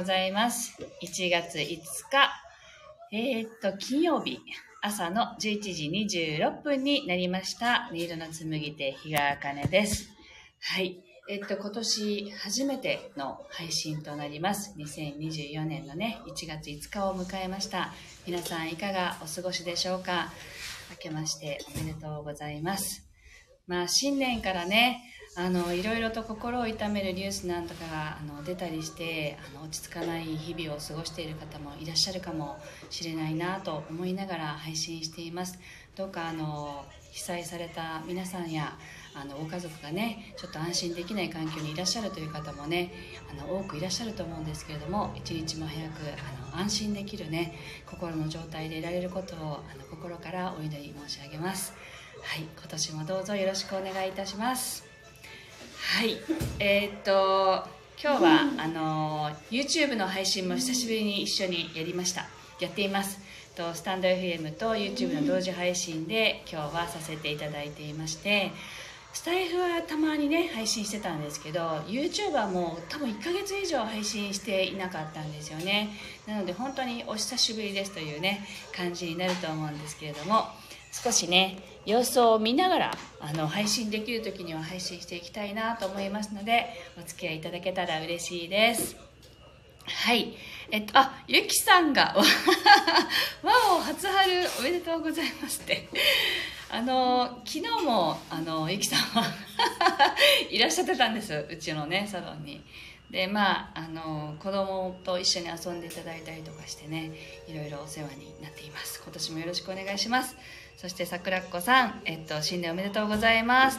ございます。1月5日、えー、っと、金曜日、朝の11時26分になりました。音色の紡手、日川茜です。はい。えっと、今年初めての配信となります。2024年のね、1月5日を迎えました。皆さんいかがお過ごしでしょうか明けましておめでとうございます。まあ、新年からね、あのいろいろと心を痛めるニュースなんとかがあの出たりしてあの落ち着かない日々を過ごしている方もいらっしゃるかもしれないなと思いながら配信しています。どうかあの被災された皆さんやあのご家族がねちょっと安心できない環境にいらっしゃるという方もねあの多くいらっしゃると思うんですけれども一日も早くあの安心できるね心の状態でいられることをあの心からお祈り申し上げます。はい今年もどうぞよろしくお願いいたします。はい、えー、っと今日はあの YouTube の配信も久しぶりに一緒にやりました。やっています。とスタンド FM と YouTube の同時配信で今日はさせていただいていましてスタイフはたまにね配信してたんですけど YouTube はもう多分1ヶ月以上配信していなかったんですよね。なので本当にお久しぶりですというね感じになると思うんですけれども少しね様子を見ながらあの配信できる時には配信していきたいなと思いますのでお付き合いいただけたら嬉しいです。はい。えっとあゆきさんが わお初春おめでとうございますって。あの昨日もあのゆきさんは いらっしゃってたんです。うちのねサロンに。でまああの子供と一緒に遊んでいただいたりとかしてねいろいろお世話になっています。今年もよろしくお願いします。そして桜っ子さん、えっと、新年おめでとうございます。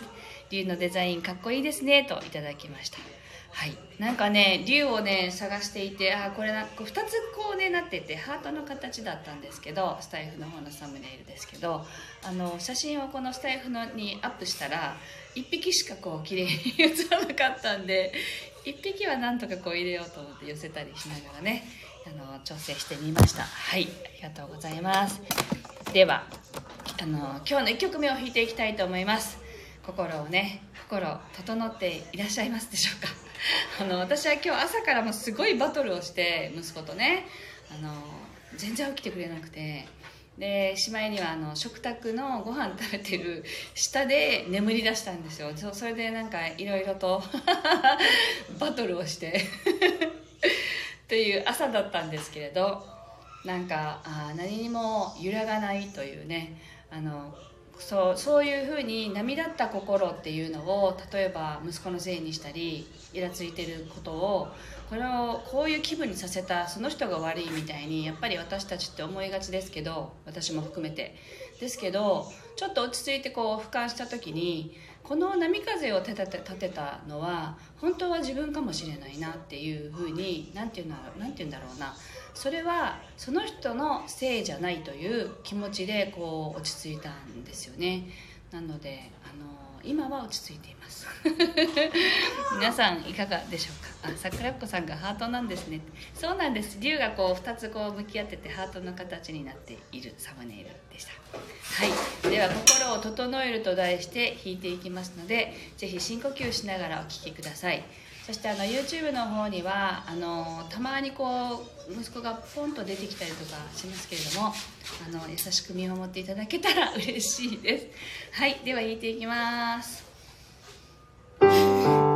竜のデザインかっこいいですねといただきました。はい。なんかね竜をね探していてあこれな2つこうねなっててハートの形だったんですけどスタイフの方のサムネイルですけどあの写真をこのスタイフのにアップしたら1匹しかこう綺麗に写らなかったんで1匹はなんとかこう入れようと思って寄せたりしながらねあの調整してみました。はい。ありがとうございます。ではあの今日の1曲目を弾いていきたいと思います。心をね心整っていらっしゃいますでしょうか。あの私は今日朝からもすごいバトルをして息子とね。あの全然起きてくれなくて。でしまいにはあの食卓のご飯食べてる 下で眠り出したんですよ。そそれでなんかいろいろと バトルをして。という朝だったんですけれど。なんかあ何にも揺らがないというねあのそうそういうふうに波立った心っていうのを例えば息子のせいにしたりイラついてることをこれをこういう気分にさせたその人が悪いみたいにやっぱり私たちって思いがちですけど私も含めて。ですけどちょっと落ち着いてこう俯瞰した時にこの波風を立て立てたのは本当は自分かもしれないなっていうふうに何て言うんだろうな。それはその人のせいじゃないという気持ちでこう落ち着いたんですよね。なのであの今は落ち着いています。皆さんいかがでしょうか？あ桜っ子さんがハートなんですね。そうなんです。竜がこう2つこう向き合っててハートの形になっているサムネイルでした。はい。では「心を整える」と題して弾いていきますのでぜひ深呼吸しながらお聴きください。そしてあの YouTube の方にはあのたまにこう息子がポンと出てきたりとかしますけれどもあの優しく見守っていただけたら 嬉しいです。はいでは弾いていきます「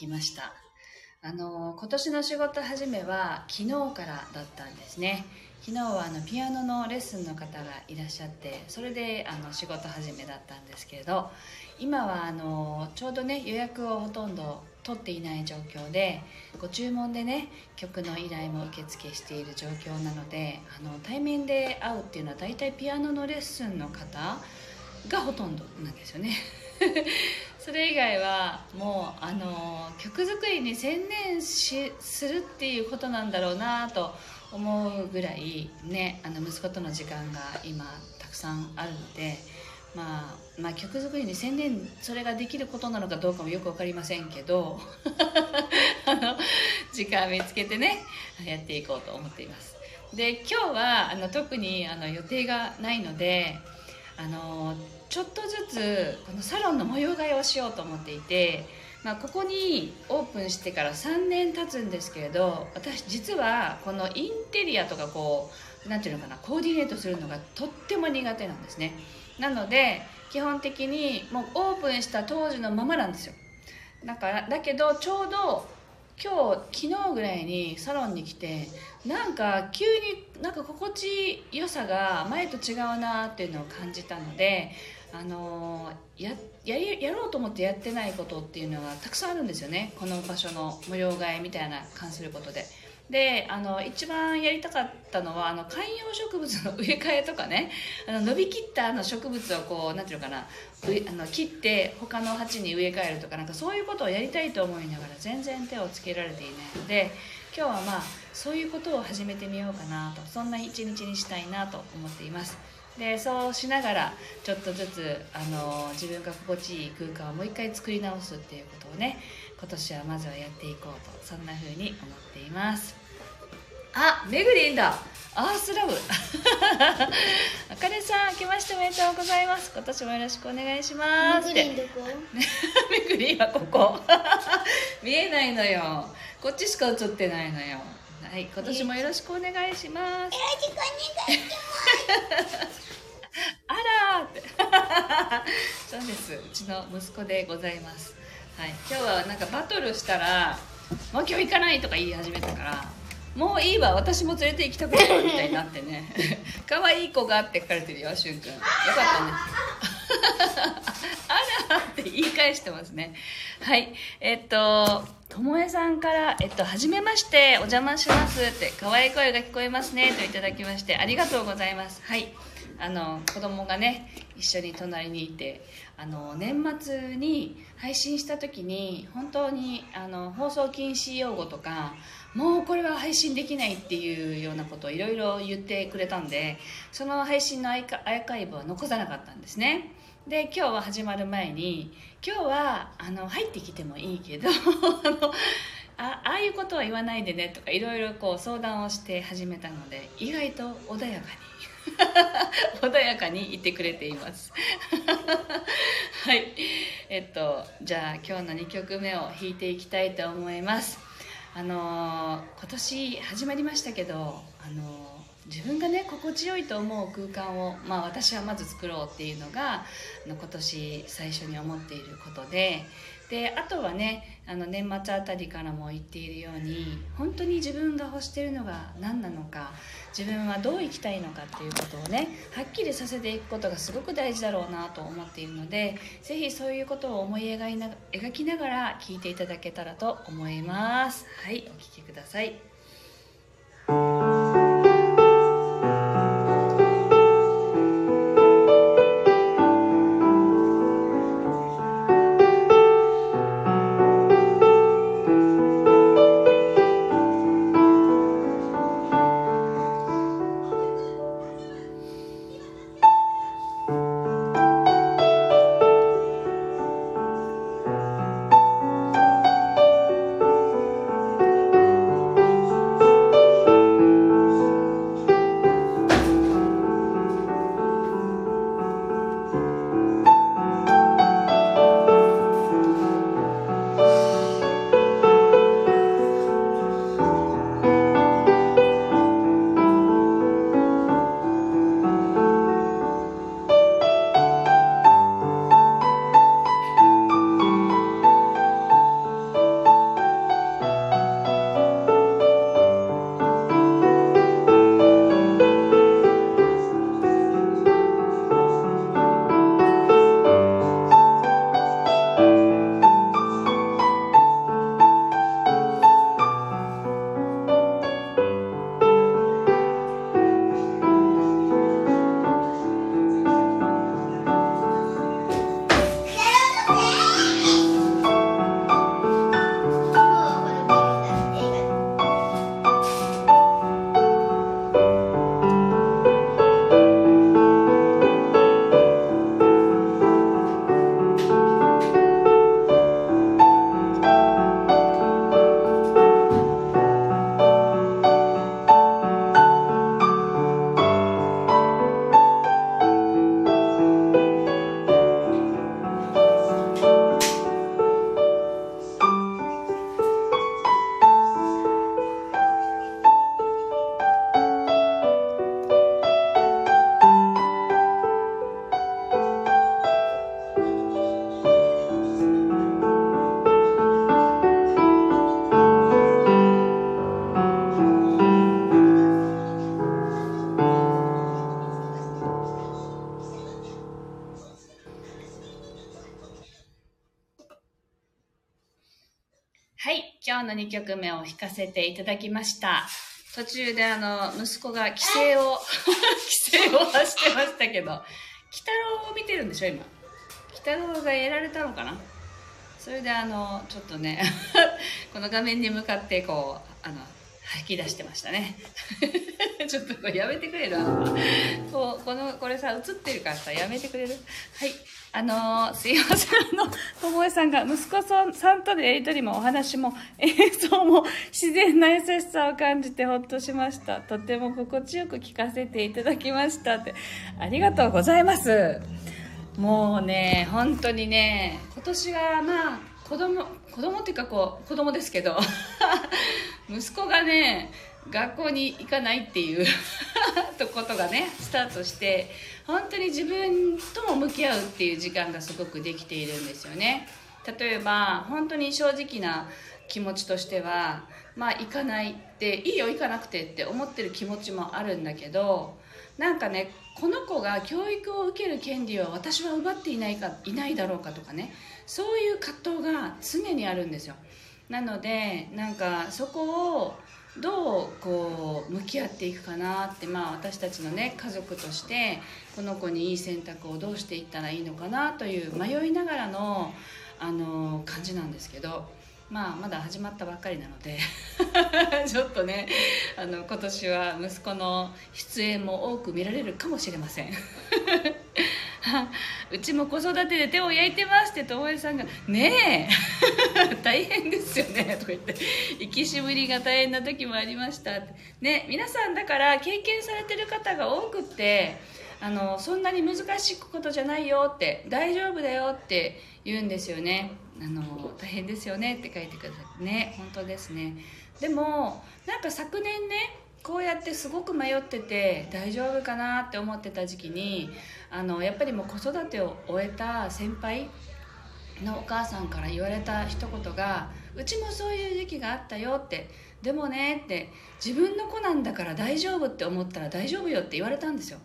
きました。あの今年の仕事始めは昨日からだったんですね。昨日はあのピアノのレッスンの方がいらっしゃってそれであの仕事始めだったんですけれど今はあのちょうどね予約をほとんど取っていない状況でご注文でね曲の依頼も受付している状況なのであの対面で会うっていうのは大体ピアノのレッスンの方がほとんどなんですよね。それ以外はもうあの曲作りに専念しするっていうことなんだろうなと思うぐらいねあの息子との時間が今たくさんあるので。まあ、まあ曲作りに専念それができることなのかどうかもよく分かりませんけど あの時間見つけてねやっていこうと思っていますで今日はあの特にあの予定がないのであのちょっとずつこのサロンの模様替えをしようと思っていて、まあ、ここにオープンしてから3年経つんですけれど私実はこのインテリアとかこう何て言うのかなコーディネートするのがとっても苦手なんですね。なので基本的にもうオープンした当時のままなんですよ。だからだけどちょうど今日昨日ぐらいにサロンに来てなんか急になんか心地よさが前と違うなっていうのを感じたのであのやややろうと思ってやってないことっていうのがたくさんあるんですよね。この場所の模様替えみたいな関することで。であの一番やりたかったのはあの観葉植物の植え替えとかね。あの伸びきったあの植物をこうなんていうのかな。あの切って他の鉢に植え替えるとかなんかそういうことをやりたいと思いながら全然手をつけられていないので今日はまあそういうことを始めてみようかなと。そんな一日にしたいなと思っています。でそうしながらちょっとずつあの自分が心地いい空間をもう一回作り直すっていうことをね今年はまずはやっていこうとそんな風に思っています。あめぐりんだ。アースラブ。あかねさん明けましておめでとうございます。今年もよろしくお願いしますめぐりんどこ？めぐりんはここ。見えないのよ。こっちしか映ってないのよ。はい今年もよろしくお願いします。よろしくお願いしますーって。そうです。うちの息子でございます。はい。今日はなんかバトルしたらもう今日行かないとか言い始めたからもういいわ。私も連れて行きたくないわみたいになってね。可愛い子がって書かれてるよしゅんくん。よかったね。あらって言い返してますね。はい。えっとともえさんから「えっと、はじめましてお邪魔します」って可愛い声が聞こえますねといただきましてありがとうございます。はい。あの子供がね一緒に隣にいてあの年末に配信した時に本当にあの放送禁止用語とかもうこれは配信できないっていうようなことをいろいろ言ってくれたんでその配信のアーカイブは残さなかったんですね。で今日は始まる前に今日はあの入ってきてもいいけど あのああいうことは言わないでねとかいろいろ相談をして始めたので意外と穏やかに穏やかにいてくれています。はい。えっとじゃあ今日の2曲目を弾いていきたいと思います。あの今年始まりましたけどあの自分がね心地よいと思う空間を、まあ、私はまず作ろうっていうのが今年最初に思っていることでであとはねあの年末あたりからも言っているように本当に自分が欲しているのが何なのか自分はどう生きたいのかっていうことをねはっきりさせていくことがすごく大事だろうなと思っているのでぜひそういうことを思い描いな描きながら聞いていただけたらと思います。はいお聴きください今日の2曲目を弾かせていただきました。途中であの、息子が規制を、規制を発してましたけど、鬼太郎を見てるんでしょ、今？鬼太郎がやられたのかな？それであの、ちょっとね、この画面に向かってこう、あの、吐き出してましたね。ちょっとこれやめてくれる？あのこうこのこれさ映ってるからさやめてくれる？はい。あのーすいません。あの友えさんが息子さんさんとのやりとりもお話も映像も自然な優しさを感じてほっとしました。とても心地よく聞かせていただきましたって。ありがとうございます。もうね本当にね今年はまあ子供子供っていうかこう子供ですけど 息子がね学校に行かないっていう とことがねスタートして本当に自分とも向き合うっていう時間がすごくできているんですよね。例えば本当に正直な気持ちとしてはまあ行かないっていいよ行かなくてって思ってる気持ちもあるんだけどなんかねこの子が教育を受ける権利を私は奪っていないかいないだろうかとかねそういう葛藤が常にあるんですよ。なのでなんかそこをどうこう向き合っていくかなってまあ私たちのね家族としてこの子にいい選択をどうしていったらいいのかなという迷いながらのあの感じなんですけどまあまだ始まったばっかりなので ちょっとねあの今年は息子の出演も多く見られるかもしれません。うちも子育てで手を焼いてますって友枝さんが「ねえ 大変ですよね」とか言って「生きしぶりが大変な時もありました」って。ね皆さんだから経験されてる方が多くってあのそんなに難しいことじゃないよって大丈夫だよって言うんですよね。あの大変ですよねって書いてくださってね本当ですね。でもなんか昨年ねこうやってすごく迷ってて大丈夫かなって思ってた時期にあのやっぱりもう子育てを終えた先輩のお母さんから言われた一言が「うちもそういう時期があったよ」って「でもね」って「自分の子なんだから大丈夫って思ったら大丈夫よ」って言われたんですよ。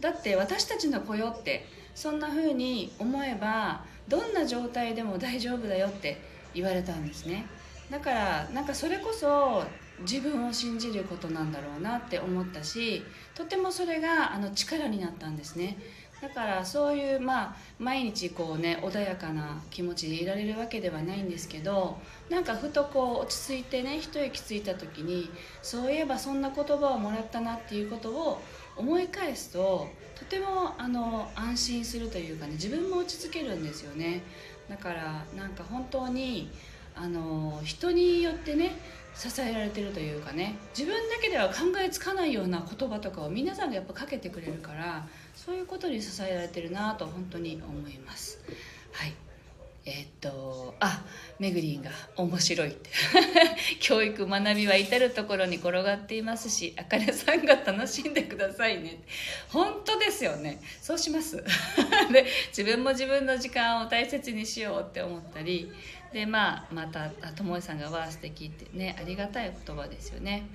だって私たちの子よってそんな風に思えばどんな状態でも大丈夫だよって言われたんですね。だからなんかそれこそ自分を信じることなんだろうなって思ったしとてもそれがあの力になったんですね。だからそういうまあ毎日こうね穏やかな気持ちでいられるわけではないんですけどなんかふとこう落ち着いてね一息ついた時にそういえばそんな言葉をもらったなっていうことを思い返すととてもあの安心するというかね自分も落ち着けるんですよね。だからなんか本当にあの人によってね支えられてるというかね。自分だけでは考えつかないような言葉とかを皆さんがやっぱかけてくれるからそういうことに支えられてるなと本当に思います。はい。えっとあめぐりんが面白いって。教育学びは至る所に転がっていますしあかねさんが楽しんでくださいね。本当ですよね。そうします。で自分も自分の時間を大切にしようって思ったりでまあまたともえさんが「わあ素敵ってねありがたい言葉ですよね。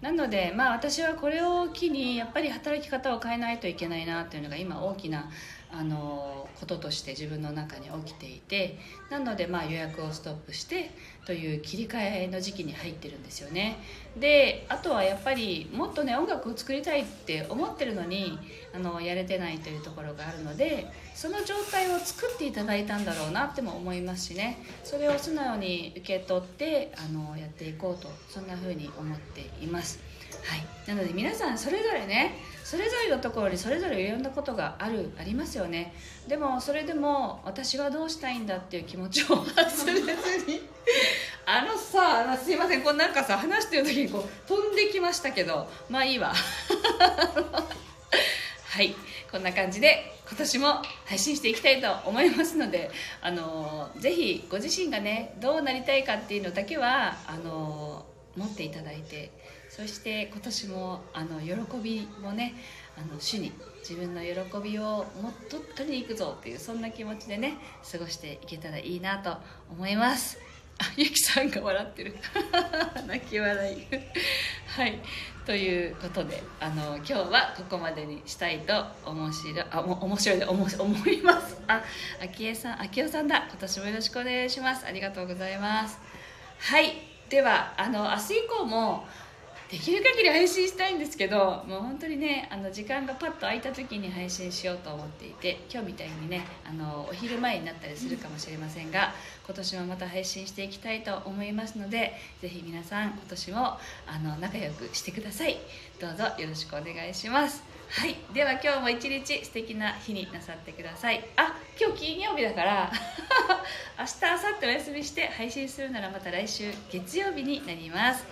なのでまあ私はこれを機にやっぱり働き方を変えないといけないなっていうのが今大きなあのこととして自分の中に起きていてなのでまあ予約をストップしてという切り替えの時期に入ってるんですよね。であとはやっぱりもっとね音楽を作りたいって思ってるのにあのやれてないというところがあるのでその状態を作っていただいたんだろうなっても思いますしね。それを素直に受け取ってあのやっていこうとそんな風に思っています。はい、なので皆さんそれぞれねそれぞれのところにそれぞれいろんなことがあるありますよね。でもそれでも私はどうしたいんだっていう気持ちを忘れずに。あのさあのすいませんこうなんかさ話してる時にこう飛んできましたけどまあいいわ。はい。こんな感じで今年も配信していきたいと思いますのであのぜひご自身がねどうなりたいかっていうのだけはあの持っていただいてそして今年もあの喜びもねあの主に自分の喜びをもっと取りに行くぞっていうそんな気持ちでね過ごしていけたらいいなと思います。ゆきさんが笑ってる。泣き笑い。はい。ということであの今日はここまでにしたいと面白いあも面白いで思思います。ああきえさんあきおさんだ。今年もよろしくお願いします。ありがとうございます。はい。ではあの明日以降もできる限り配信したいんですけどもう本当にねあの時間がパッと空いた時に配信しようと思っていて今日みたいにねあのお昼前になったりするかもしれませんが今年もまた配信していきたいと思いますのでぜひ皆さん今年もあの仲良くしてください。どうぞよろしくお願いします。はい。では今日も一日素敵な日になさってください。あ今日金曜日だから 明日明後日お休みして配信するならまた来週月曜日になります。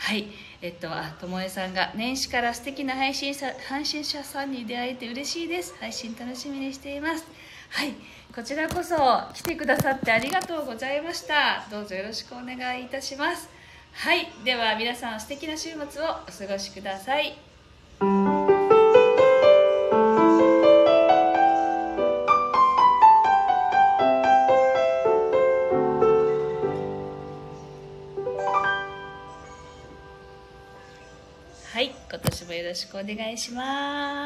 はい、えっと、あ、ともえさんが年始から素敵な配信者、配信者さんに出会えて嬉しいです。配信楽しみにしています。はい、こちらこそ来てくださってありがとうございました。どうぞよろしくお願いいたします。はい、では皆さん素敵な週末をお過ごしください。よろしくお願いします。